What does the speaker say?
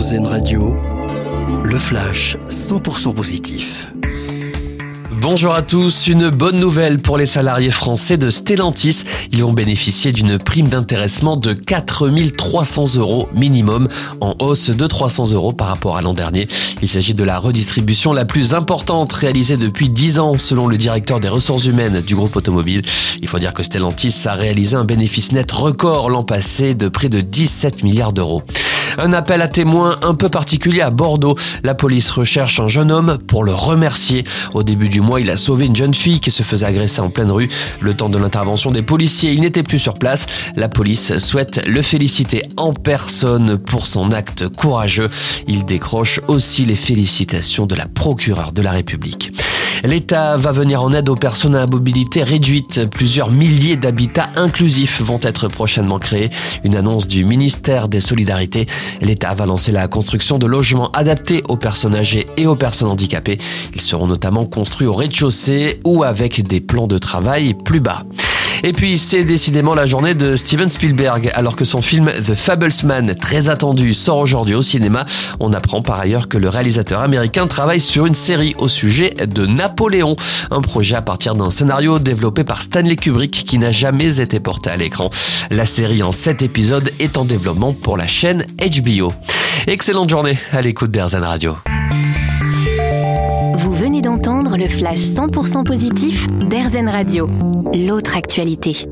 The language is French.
Radio, le flash 100% positif. Bonjour à tous, une bonne nouvelle pour les salariés français de Stellantis. Ils vont bénéficier d'une prime d'intéressement de 4300 euros minimum, en hausse de 300 euros par rapport à l'an dernier. Il s'agit de la redistribution la plus importante réalisée depuis 10 ans selon le directeur des ressources humaines du groupe automobile. Il faut dire que Stellantis a réalisé un bénéfice net record l'an passé de près de 17 milliards d'euros. Un appel à témoins un peu particulier à Bordeaux. La police recherche un jeune homme pour le remercier. Au début du mois, il a sauvé une jeune fille qui se faisait agresser en pleine rue. Le temps de l'intervention des policiers, il n'était plus sur place. La police souhaite le féliciter en personne pour son acte courageux. Il décroche aussi les félicitations de la procureure de la République. L'État va venir en aide aux personnes à mobilité réduite. Plusieurs milliers d'habitats inclusifs vont être prochainement créés. Une annonce du ministère des Solidarités. L'État va lancer la construction de logements adaptés aux personnes âgées et aux personnes handicapées. Ils seront notamment construits au rez-de-chaussée ou avec des plans de travail plus bas. Et puis c'est décidément la journée de Steven Spielberg. Alors que son film The Fablesman, très attendu, sort aujourd'hui au cinéma, on apprend par ailleurs que le réalisateur américain travaille sur une série au sujet de Napoléon. Un projet à partir d'un scénario développé par Stanley Kubrick qui n'a jamais été porté à l'écran. La série en 7 épisodes est en développement pour la chaîne HBO. Excellente journée à l'écoute d'Airzen Radio. D'entendre le flash 100% positif d'Airzen Radio. L'autre actualité.